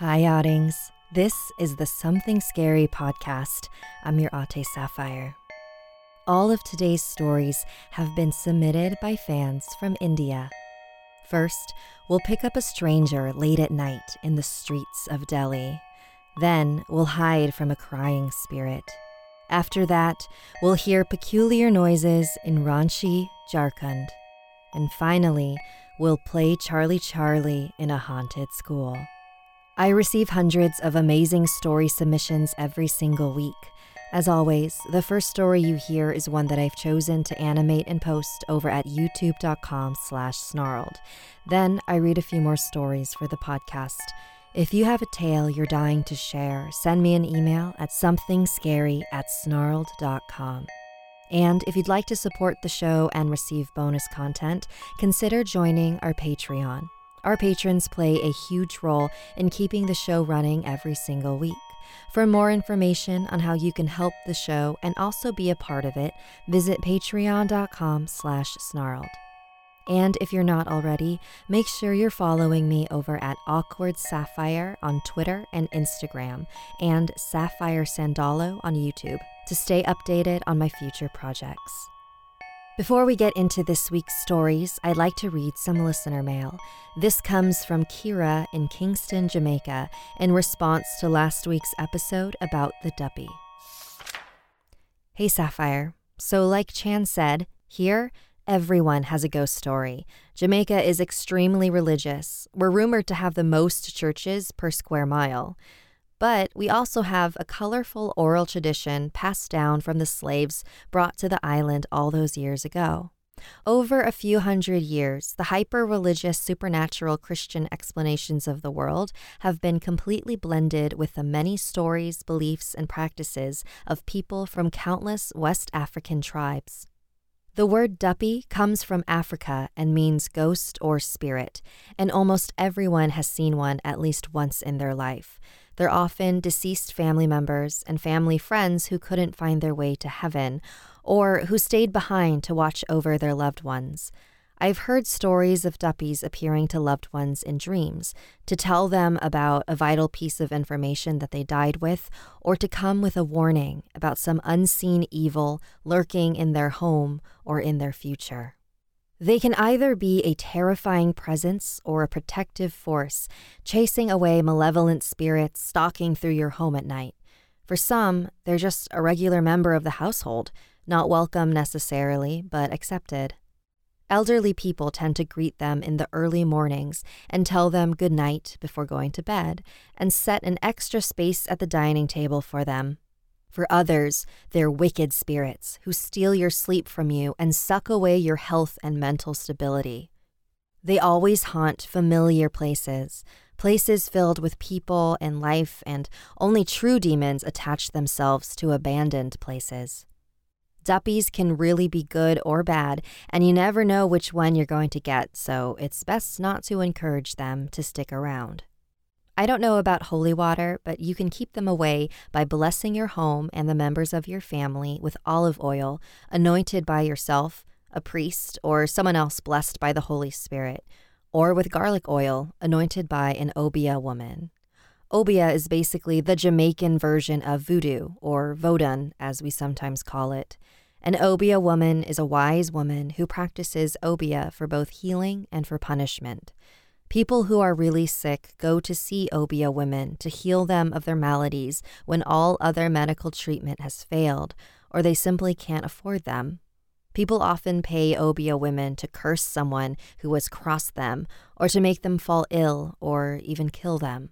Hi, Oddlings. This is the Something Scary podcast. I'm your Ate Sapphire. All of today's stories have been submitted by fans from India. First, we'll pick up a stranger late at night in the streets of Delhi. Then, we'll hide from a crying spirit. After that, we'll hear peculiar noises in Ranchi, Jharkhand. And finally, we'll play Charlie Charlie in a haunted school. I receive hundreds of amazing story submissions every single week. As always, the first story you hear is one that I've chosen to animate and post over at youtube.com slash snarled. Then I read a few more stories for the podcast. If you have a tale you're dying to share, send me an email at somethingscary at snarled.com. And if you'd like to support the show and receive bonus content, consider joining our Patreon. Our patrons play a huge role in keeping the show running every single week. For more information on how you can help the show and also be a part of it, visit patreon.com slash snarled. And if you're not already, make sure you're following me over at Awkward Sapphire on Twitter and Instagram and Sapphire Sandalo on YouTube to stay updated on my future projects. Before we get into this week's stories, I'd like to read some listener mail. This comes from Kira in Kingston, Jamaica, in response to last week's episode about the duppy. Hey, Sapphire. So, like Chan said, here, Everyone has a ghost story. Jamaica is extremely religious. We're rumored to have the most churches per square mile. But we also have a colorful oral tradition passed down from the slaves brought to the island all those years ago. Over a few hundred years, the hyper religious supernatural Christian explanations of the world have been completely blended with the many stories, beliefs, and practices of people from countless West African tribes. The word duppy comes from Africa and means ghost or spirit, and almost everyone has seen one at least once in their life. They're often deceased family members and family friends who couldn't find their way to heaven, or who stayed behind to watch over their loved ones. I've heard stories of duppies appearing to loved ones in dreams, to tell them about a vital piece of information that they died with, or to come with a warning about some unseen evil lurking in their home or in their future. They can either be a terrifying presence or a protective force, chasing away malevolent spirits stalking through your home at night. For some, they're just a regular member of the household, not welcome necessarily, but accepted. Elderly people tend to greet them in the early mornings and tell them good night before going to bed, and set an extra space at the dining table for them. For others, they're wicked spirits who steal your sleep from you and suck away your health and mental stability. They always haunt familiar places, places filled with people and life, and only true demons attach themselves to abandoned places. Duppies can really be good or bad, and you never know which one you're going to get, so it's best not to encourage them to stick around. I don't know about holy water, but you can keep them away by blessing your home and the members of your family with olive oil anointed by yourself, a priest, or someone else blessed by the Holy Spirit, or with garlic oil anointed by an Obeah woman. Obeah is basically the Jamaican version of voodoo, or vodun, as we sometimes call it. An Obeah woman is a wise woman who practices Obeah for both healing and for punishment. People who are really sick go to see Obeah women to heal them of their maladies when all other medical treatment has failed, or they simply can't afford them. People often pay Obeah women to curse someone who has crossed them, or to make them fall ill, or even kill them.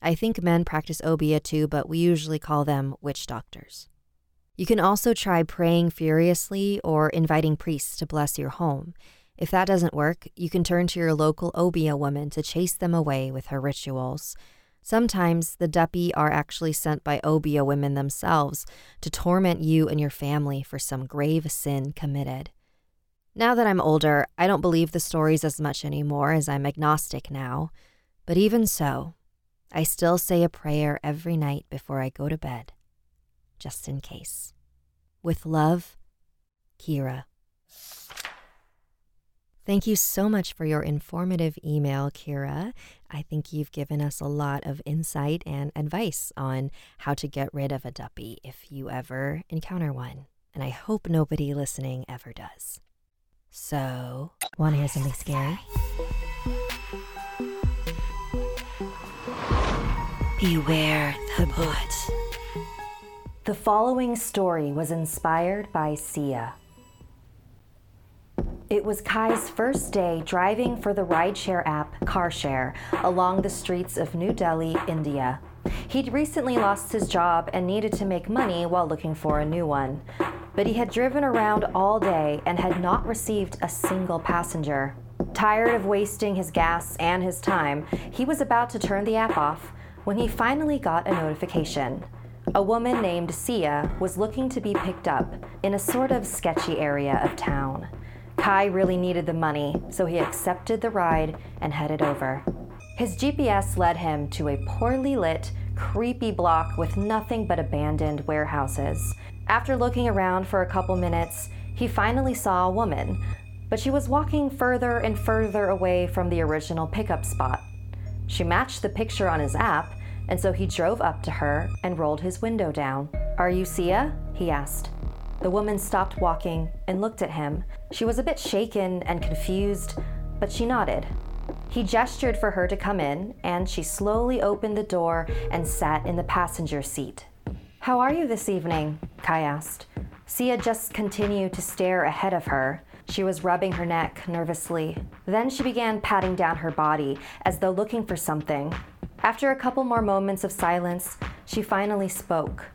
I think men practice Obeah too, but we usually call them witch doctors. You can also try praying furiously or inviting priests to bless your home. If that doesn't work, you can turn to your local Obeah woman to chase them away with her rituals. Sometimes the Duppy are actually sent by Obeah women themselves to torment you and your family for some grave sin committed. Now that I'm older, I don't believe the stories as much anymore as I'm agnostic now. But even so, I still say a prayer every night before I go to bed, just in case. With love, Kira. Thank you so much for your informative email, Kira. I think you've given us a lot of insight and advice on how to get rid of a duppy if you ever encounter one. And I hope nobody listening ever does. So, want to hear something scary? Beware the bhut. The following story was inspired by Sia. It was Kai's first day driving for the rideshare app CarShare along the streets of New Delhi, India. He'd recently lost his job and needed to make money while looking for a new one. But he had driven around all day and had not received a single passenger. Tired of wasting his gas and his time, he was about to turn the app off when he finally got a notification. A woman named Sia was looking to be picked up in a sort of sketchy area of town. Kai really needed the money, so he accepted the ride and headed over. His GPS led him to a poorly lit, creepy block with nothing but abandoned warehouses. After looking around for a couple minutes, he finally saw a woman, but she was walking further and further away from the original pickup spot. She matched the picture on his app, and so he drove up to her and rolled his window down. Are you Sia? he asked. The woman stopped walking and looked at him. She was a bit shaken and confused, but she nodded. He gestured for her to come in, and she slowly opened the door and sat in the passenger seat. How are you this evening? Kai asked. Sia just continued to stare ahead of her. She was rubbing her neck nervously. Then she began patting down her body as though looking for something. After a couple more moments of silence, she finally spoke.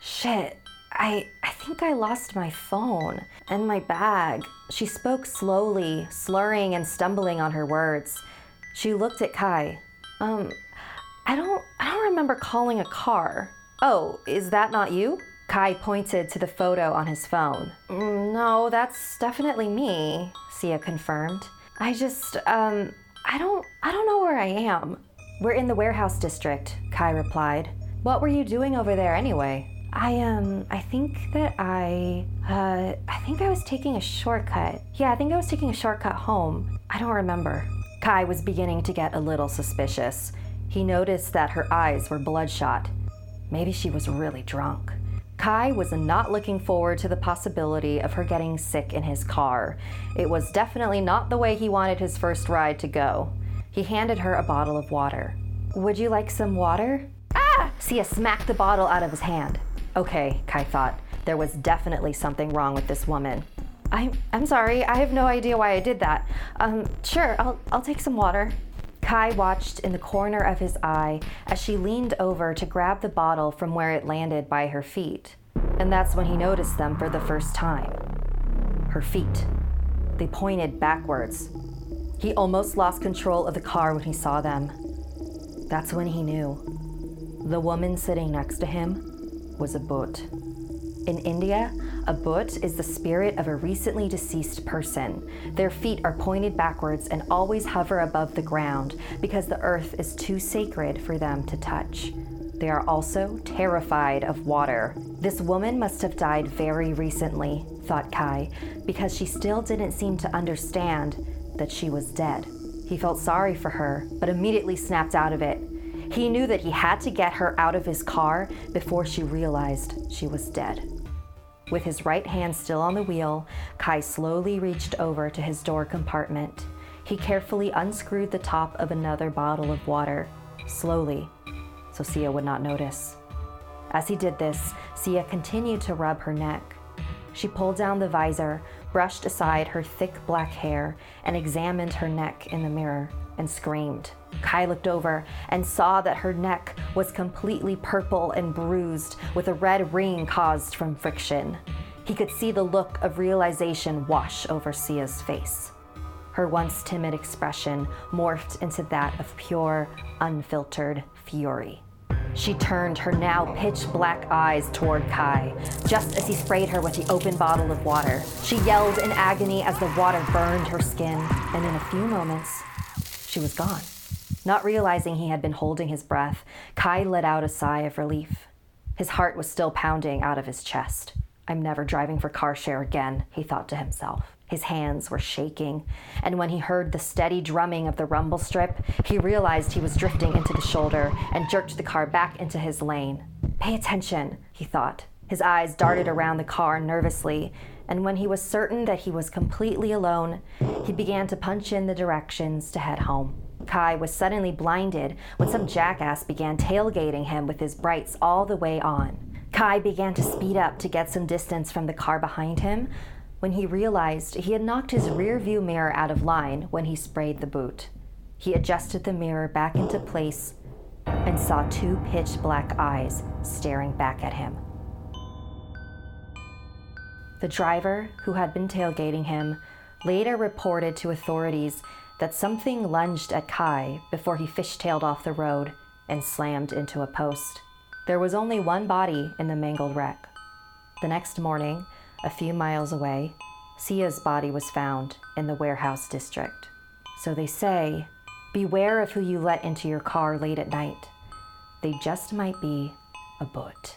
Shit, I, I think I lost my phone and my bag. She spoke slowly, slurring and stumbling on her words. She looked at Kai. Um, I don't, I don't remember calling a car. Oh, is that not you? Kai pointed to the photo on his phone. Mm, no, that's definitely me, Sia confirmed. I just, um, I don't, I don't know where I am. We're in the warehouse district, Kai replied. What were you doing over there anyway? I um I think that I uh I think I was taking a shortcut. Yeah, I think I was taking a shortcut home. I don't remember. Kai was beginning to get a little suspicious. He noticed that her eyes were bloodshot. Maybe she was really drunk. Kai was not looking forward to the possibility of her getting sick in his car. It was definitely not the way he wanted his first ride to go. He handed her a bottle of water. Would you like some water? Ah! Sia smacked the bottle out of his hand. Okay, Kai thought. There was definitely something wrong with this woman. I'm, I'm sorry, I have no idea why I did that. Um, sure, I'll, I'll take some water. Kai watched in the corner of his eye as she leaned over to grab the bottle from where it landed by her feet. And that's when he noticed them for the first time. Her feet. They pointed backwards. He almost lost control of the car when he saw them. That's when he knew. The woman sitting next to him was a bhut. In India, a bhut is the spirit of a recently deceased person. Their feet are pointed backwards and always hover above the ground because the earth is too sacred for them to touch. They are also terrified of water. This woman must have died very recently, thought Kai, because she still didn't seem to understand that she was dead. He felt sorry for her, but immediately snapped out of it he knew that he had to get her out of his car before she realized she was dead. With his right hand still on the wheel, Kai slowly reached over to his door compartment. He carefully unscrewed the top of another bottle of water, slowly, so Sia would not notice. As he did this, Sia continued to rub her neck. She pulled down the visor, brushed aside her thick black hair, and examined her neck in the mirror and screamed. Kai looked over and saw that her neck was completely purple and bruised with a red ring caused from friction. He could see the look of realization wash over Sia's face. her once timid expression morphed into that of pure, unfiltered fury. She turned her now pitch black eyes toward Kai, just as he sprayed her with the open bottle of water. She yelled in agony as the water burned her skin, and in a few moments, she was gone. Not realizing he had been holding his breath, Kai let out a sigh of relief. His heart was still pounding out of his chest. I'm never driving for car share again, he thought to himself. His hands were shaking, and when he heard the steady drumming of the rumble strip, he realized he was drifting into the shoulder and jerked the car back into his lane. Pay attention, he thought. His eyes darted around the car nervously, and when he was certain that he was completely alone, he began to punch in the directions to head home. Kai was suddenly blinded when some jackass began tailgating him with his brights all the way on. Kai began to speed up to get some distance from the car behind him, when he realized he had knocked his rear view mirror out of line when he sprayed the bhut. He adjusted the mirror back into place and saw two pitch black eyes staring back at him. The driver, who had been tailgating him, later reported to authorities that something lunged at Kai before he fishtailed off the road and slammed into a post. There was only one body in the mangled wreck. The next morning, a few miles away, Sia's body was found in the warehouse district. So they say, beware of who you let into your car late at night. They just might be a bhut.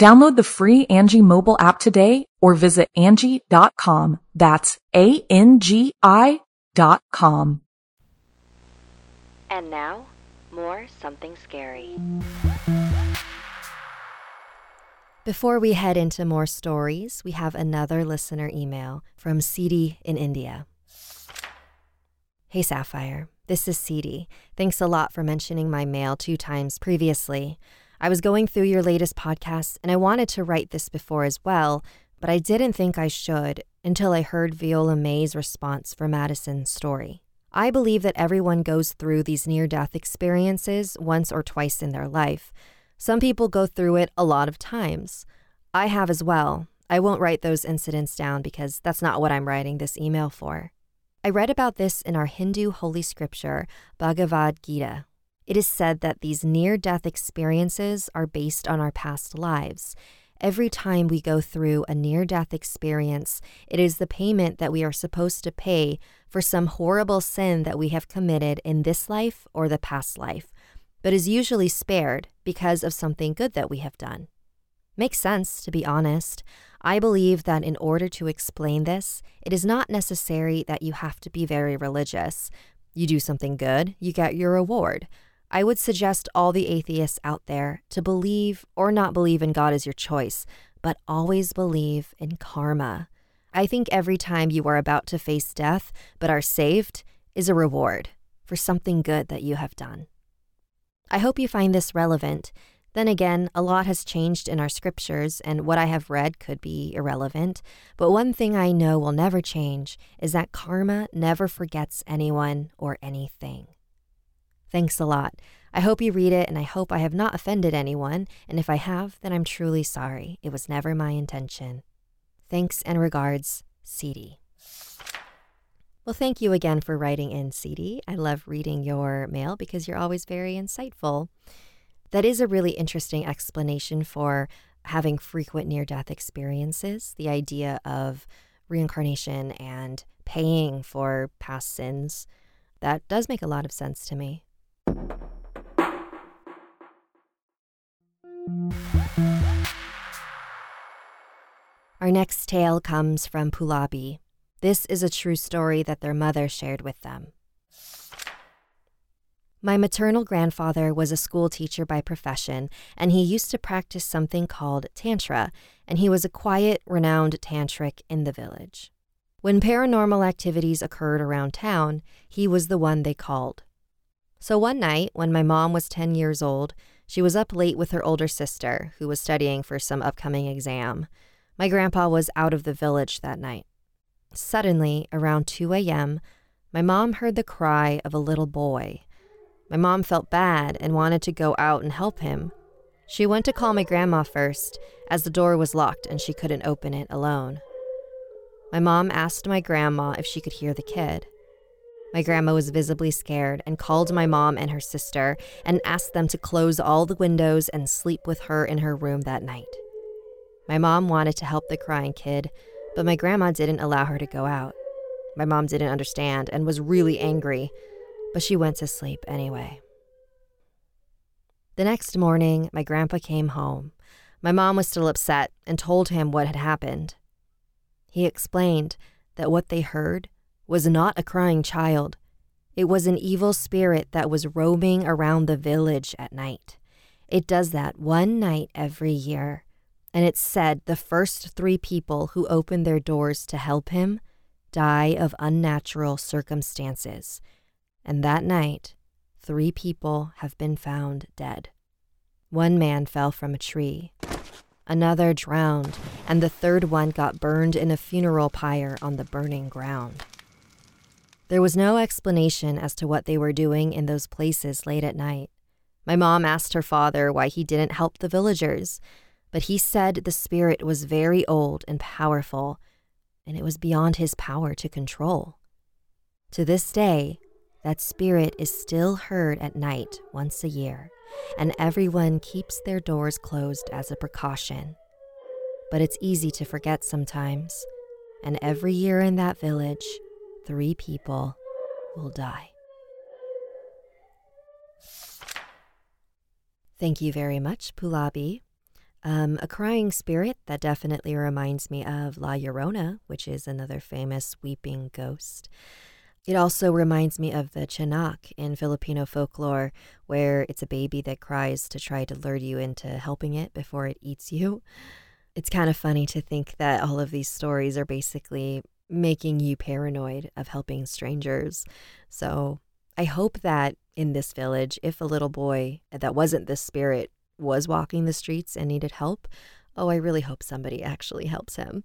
Download the free Angie mobile app today or visit Angi.com. That's A-N-G-I dot com. And now, more something scary. Before we head into more stories, we have another listener email from Sidi in India. Hey Sapphire, this is Sidi. Thanks a lot for mentioning my mail two times previously. I was going through your latest podcast and I wanted to write this before as well, but I didn't think I should until I heard Viola May's response for Madison's story. I believe that everyone goes through these near death experiences once or twice in their life. Some people go through it a lot of times. I have as well. I won't write those incidents down because that's not what I'm writing this email for. I read about this in our Hindu holy scripture, Bhagavad Gita. It is said that these near death experiences are based on our past lives. Every time we go through a near death experience, it is the payment that we are supposed to pay for some horrible sin that we have committed in this life or the past life but is usually spared because of something good that we have done. Makes sense, to be honest. I believe that in order to explain this, it is not necessary that you have to be very religious. You do something good, you get your reward. I would suggest all the atheists out there to believe or not believe in God is your choice, but always believe in karma. I think every time you are about to face death but are saved is a reward for something good that you have done. I hope you find this relevant. Then again, a lot has changed in our scriptures, and what I have read could be irrelevant. But one thing I know will never change is that karma never forgets anyone or anything. Thanks a lot. I hope you read it, and I hope I have not offended anyone. And if I have, then I'm truly sorry. It was never my intention. Thanks and regards, CD. Well, thank you again for writing in, CD. I love reading your mail because you're always very insightful. That is a really interesting explanation for having frequent near death experiences, the idea of reincarnation and paying for past sins. That does make a lot of sense to me. Our next tale comes from Pulabi. This is a true story that their mother shared with them. My maternal grandfather was a school teacher by profession, and he used to practice something called Tantra, and he was a quiet, renowned tantric in the village. When paranormal activities occurred around town, he was the one they called. So one night, when my mom was 10 years old, she was up late with her older sister, who was studying for some upcoming exam. My grandpa was out of the village that night. Suddenly, around 2 a.m., my mom heard the cry of a little boy. My mom felt bad and wanted to go out and help him. She went to call my grandma first, as the door was locked and she couldn't open it alone. My mom asked my grandma if she could hear the kid. My grandma was visibly scared and called my mom and her sister and asked them to close all the windows and sleep with her in her room that night. My mom wanted to help the crying kid, but my grandma didn't allow her to go out. My mom didn't understand and was really angry, but she went to sleep anyway. The next morning, my grandpa came home. My mom was still upset and told him what had happened. He explained that what they heard was not a crying child. It was an evil spirit that was roaming around the village at night. It does that one night every year. And it said the first three people who opened their doors to help him die of unnatural circumstances. And that night, three people have been found dead. One man fell from a tree. Another drowned, and the third one got burned in a funeral pyre on the burning ground. There was no explanation as to what they were doing in those places late at night. My mom asked her father why he didn't help the villagers, but he said the spirit was very old and powerful, and it was beyond his power to control. To this day, that spirit is still heard at night once a year, and everyone keeps their doors closed as a precaution. But it's easy to forget sometimes, and every year in that village, three people will die. Thank you very much, Pulabi. Um, a crying spirit that definitely reminds me of La Llorona, which is another famous weeping ghost. It also reminds me of the Tiyanak in Filipino folklore, where it's a baby that cries to try to lure you into helping it before it eats you. It's kind of funny to think that all of these stories are basically making you paranoid of helping strangers. So I hope that in this village, if a little boy that wasn't this spirit was walking the streets and needed help, oh, I really hope somebody actually helps him.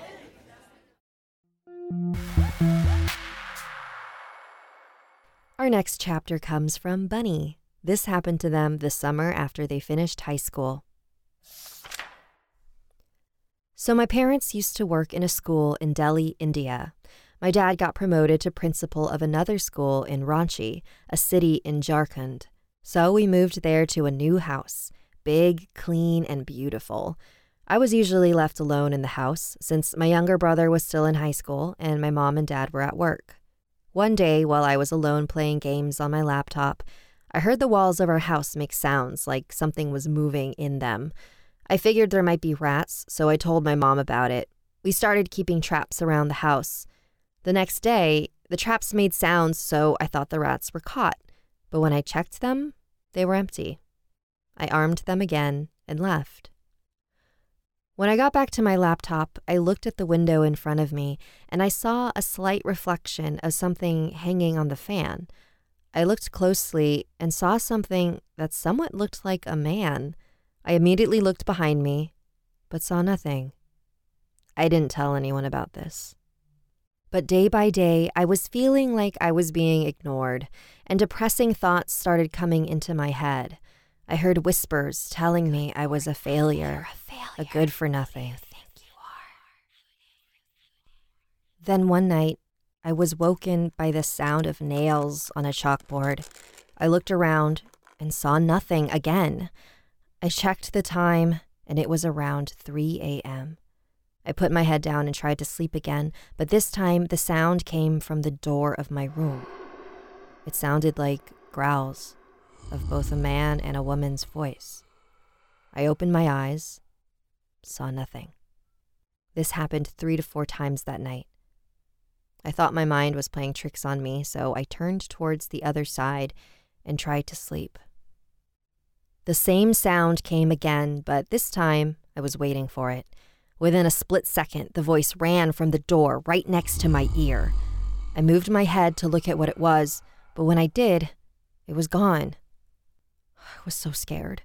Our next chapter comes from Bunny. This happened to them the summer after they finished high school. So, my parents used to work in a school in Delhi, India. My dad got promoted to principal of another school in Ranchi, a city in Jharkhand. So, we moved there to a new house big, clean, and beautiful. I was usually left alone in the house since my younger brother was still in high school and my mom and dad were at work. One day, while I was alone playing games on my laptop, I heard the walls of our house make sounds like something was moving in them. I figured there might be rats, so I told my mom about it. We started keeping traps around the house. The next day, the traps made sounds, so I thought the rats were caught. But when I checked them, they were empty. I armed them again and left. When I got back to my laptop, I looked at the window in front of me and I saw a slight reflection of something hanging on the fan. I looked closely and saw something that somewhat looked like a man. I immediately looked behind me, but saw nothing. I didn't tell anyone about this. But day by day, I was feeling like I was being ignored, and depressing thoughts started coming into my head. I heard whispers telling me I was a failure, a, failure. a good for nothing. Then one night, I was woken by the sound of nails on a chalkboard. I looked around and saw nothing again. I checked the time, and it was around 3 a.m. I put my head down and tried to sleep again, but this time the sound came from the door of my room. It sounded like growls of both a man and a woman's voice. I opened my eyes, saw nothing. This happened three to four times that night. I thought my mind was playing tricks on me, so I turned towards the other side and tried to sleep. The same sound came again, but this time I was waiting for it. Within a split second, the voice ran from the door right next to my ear. I moved my head to look at what it was, but when I did, it was gone. I was so scared.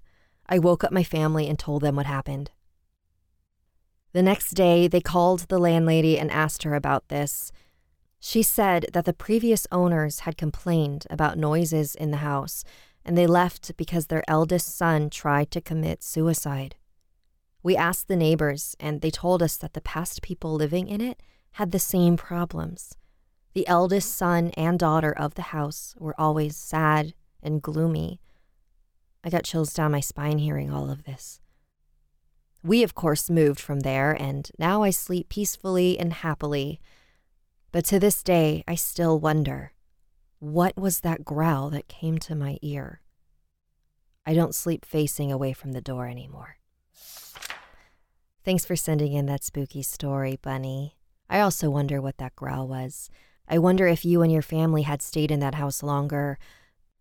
I woke up my family and told them what happened. The next day, they called the landlady and asked her about this. She said that the previous owners had complained about noises in the house, and they left because their eldest son tried to commit suicide. We asked the neighbors, and they told us that the past people living in it had the same problems. The eldest son and daughter of the house were always sad and gloomy. I got chills down my spine hearing all of this. We, of course, moved from there, and now I sleep peacefully and happily. But to this day, I still wonder what was that growl that came to my ear? I don't sleep facing away from the door anymore. Thanks for sending in that spooky story, Bunny. I also wonder what that growl was. I wonder if you and your family had stayed in that house longer.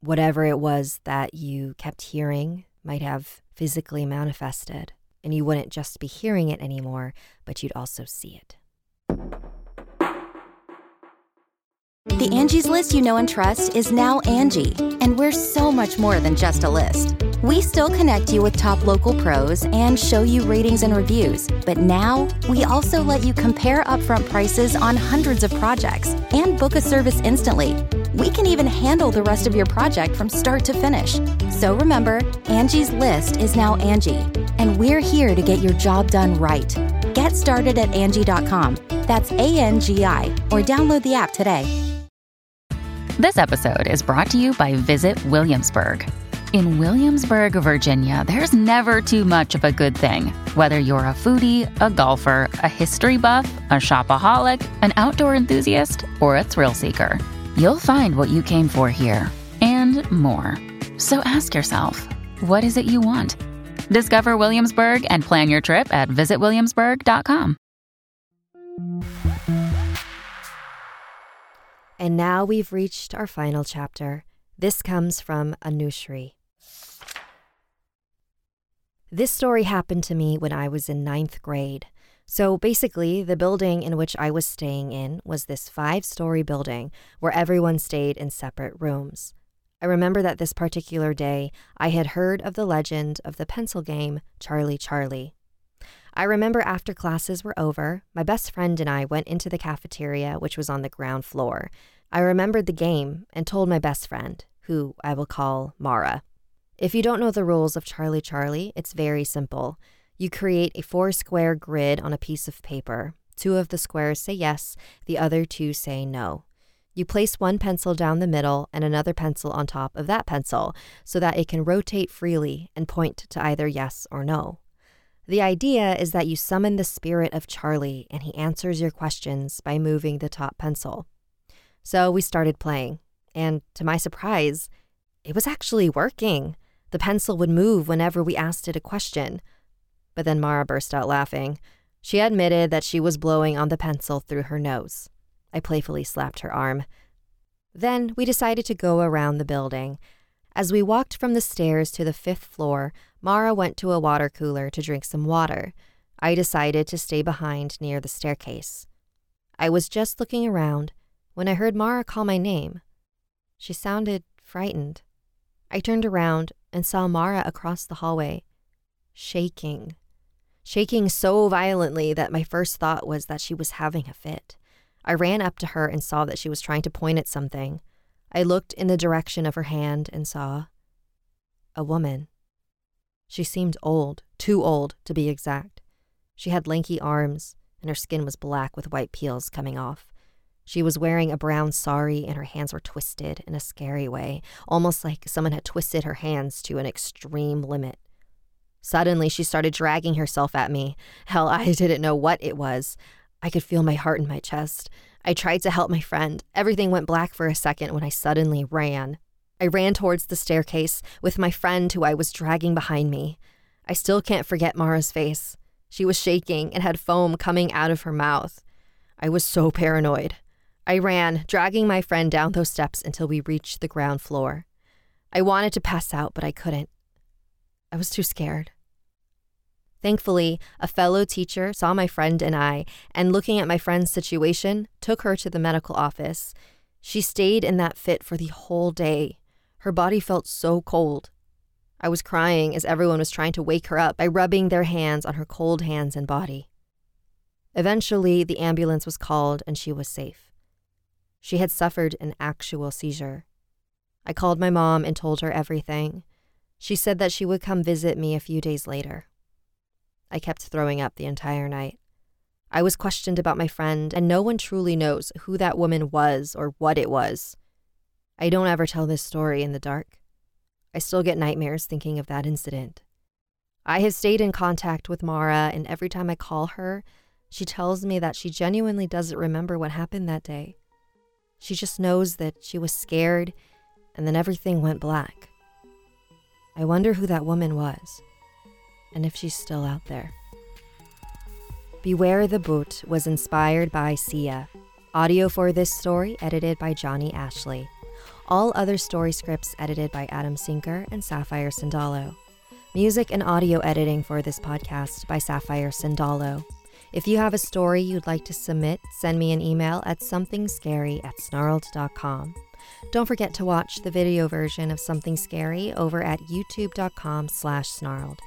Whatever it was that you kept hearing might have physically manifested, and you wouldn't just be hearing it anymore, but you'd also see it. The Angie's list you know and trust is now Angie, and we're so much more than just a list. We still connect you with top local pros and show you ratings and reviews, but now we also let you compare upfront prices on hundreds of projects and book a service instantly. We can even handle the rest of your project from start to finish. So remember, Angie's list is now Angie, and we're here to get your job done right. Get started at Angi.com. That's A N G I, or download the app today. This episode is brought to you by Visit Williamsburg. In Williamsburg, Virginia, there's never too much of a good thing. Whether you're a foodie, a golfer, a history buff, a shopaholic, an outdoor enthusiast, or a thrill seeker, you'll find what you came for here and more. So ask yourself, what is it you want? Discover Williamsburg and plan your trip at visitwilliamsburg.com. And now we've reached our final chapter. This comes from Anushri. This story happened to me when I was in ninth grade. So basically, the building in which I was staying in was this five story building where everyone stayed in separate rooms. I remember that this particular day, I had heard of the legend of the pencil game Charlie Charlie. I remember after classes were over, my best friend and I went into the cafeteria, which was on the ground floor. I remembered the game and told my best friend, who I will call Mara. If you don't know the rules of Charlie Charlie, it's very simple. You create a four square grid on a piece of paper. Two of the squares say yes, the other two say no. You place one pencil down the middle and another pencil on top of that pencil so that it can rotate freely and point to either yes or no. The idea is that you summon the spirit of Charlie and he answers your questions by moving the top pencil. So we started playing, and to my surprise, it was actually working. The pencil would move whenever we asked it a question. But then Mara burst out laughing. She admitted that she was blowing on the pencil through her nose. I playfully slapped her arm. Then we decided to go around the building. As we walked from the stairs to the fifth floor, Mara went to a water cooler to drink some water. I decided to stay behind near the staircase. I was just looking around when I heard Mara call my name. She sounded frightened. I turned around and saw Mara across the hallway, shaking. Shaking so violently that my first thought was that she was having a fit. I ran up to her and saw that she was trying to point at something. I looked in the direction of her hand and saw a woman. She seemed old, too old to be exact. She had lanky arms, and her skin was black with white peels coming off. She was wearing a brown sari, and her hands were twisted in a scary way, almost like someone had twisted her hands to an extreme limit. Suddenly, she started dragging herself at me. Hell, I didn't know what it was. I could feel my heart in my chest. I tried to help my friend. Everything went black for a second when I suddenly ran. I ran towards the staircase with my friend who I was dragging behind me. I still can't forget Mara's face. She was shaking and had foam coming out of her mouth. I was so paranoid. I ran, dragging my friend down those steps until we reached the ground floor. I wanted to pass out, but I couldn't. I was too scared. Thankfully, a fellow teacher saw my friend and I, and looking at my friend's situation, took her to the medical office. She stayed in that fit for the whole day. Her body felt so cold. I was crying as everyone was trying to wake her up by rubbing their hands on her cold hands and body. Eventually, the ambulance was called and she was safe. She had suffered an actual seizure. I called my mom and told her everything. She said that she would come visit me a few days later. I kept throwing up the entire night. I was questioned about my friend, and no one truly knows who that woman was or what it was. I don't ever tell this story in the dark. I still get nightmares thinking of that incident. I have stayed in contact with Mara, and every time I call her, she tells me that she genuinely doesn't remember what happened that day. She just knows that she was scared and then everything went black. I wonder who that woman was and if she's still out there. Beware the Bhut was inspired by Sia. Audio for this story edited by Johnny Ashley. All other story scripts edited by Adam Sinker and Sapphire Sandalo. Music and audio editing for this podcast by Sapphire Sandalo. If you have a story you'd like to submit, send me an email at somethingscary at snarled.com. Don't forget to watch the video version of Something Scary over at youtube.com slash snarled.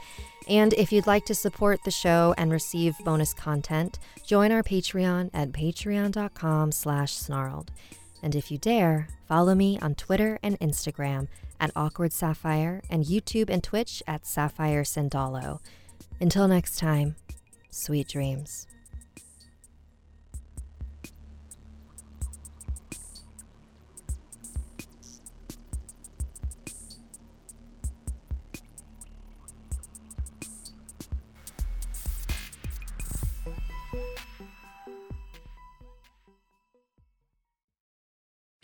And if you'd like to support the show and receive bonus content, join our Patreon at patreon.com slash snarled. And if you dare, follow me on Twitter and Instagram at Awkward Sapphire and YouTube and Twitch at Sapphire Sandalo. Until next time, sweet dreams.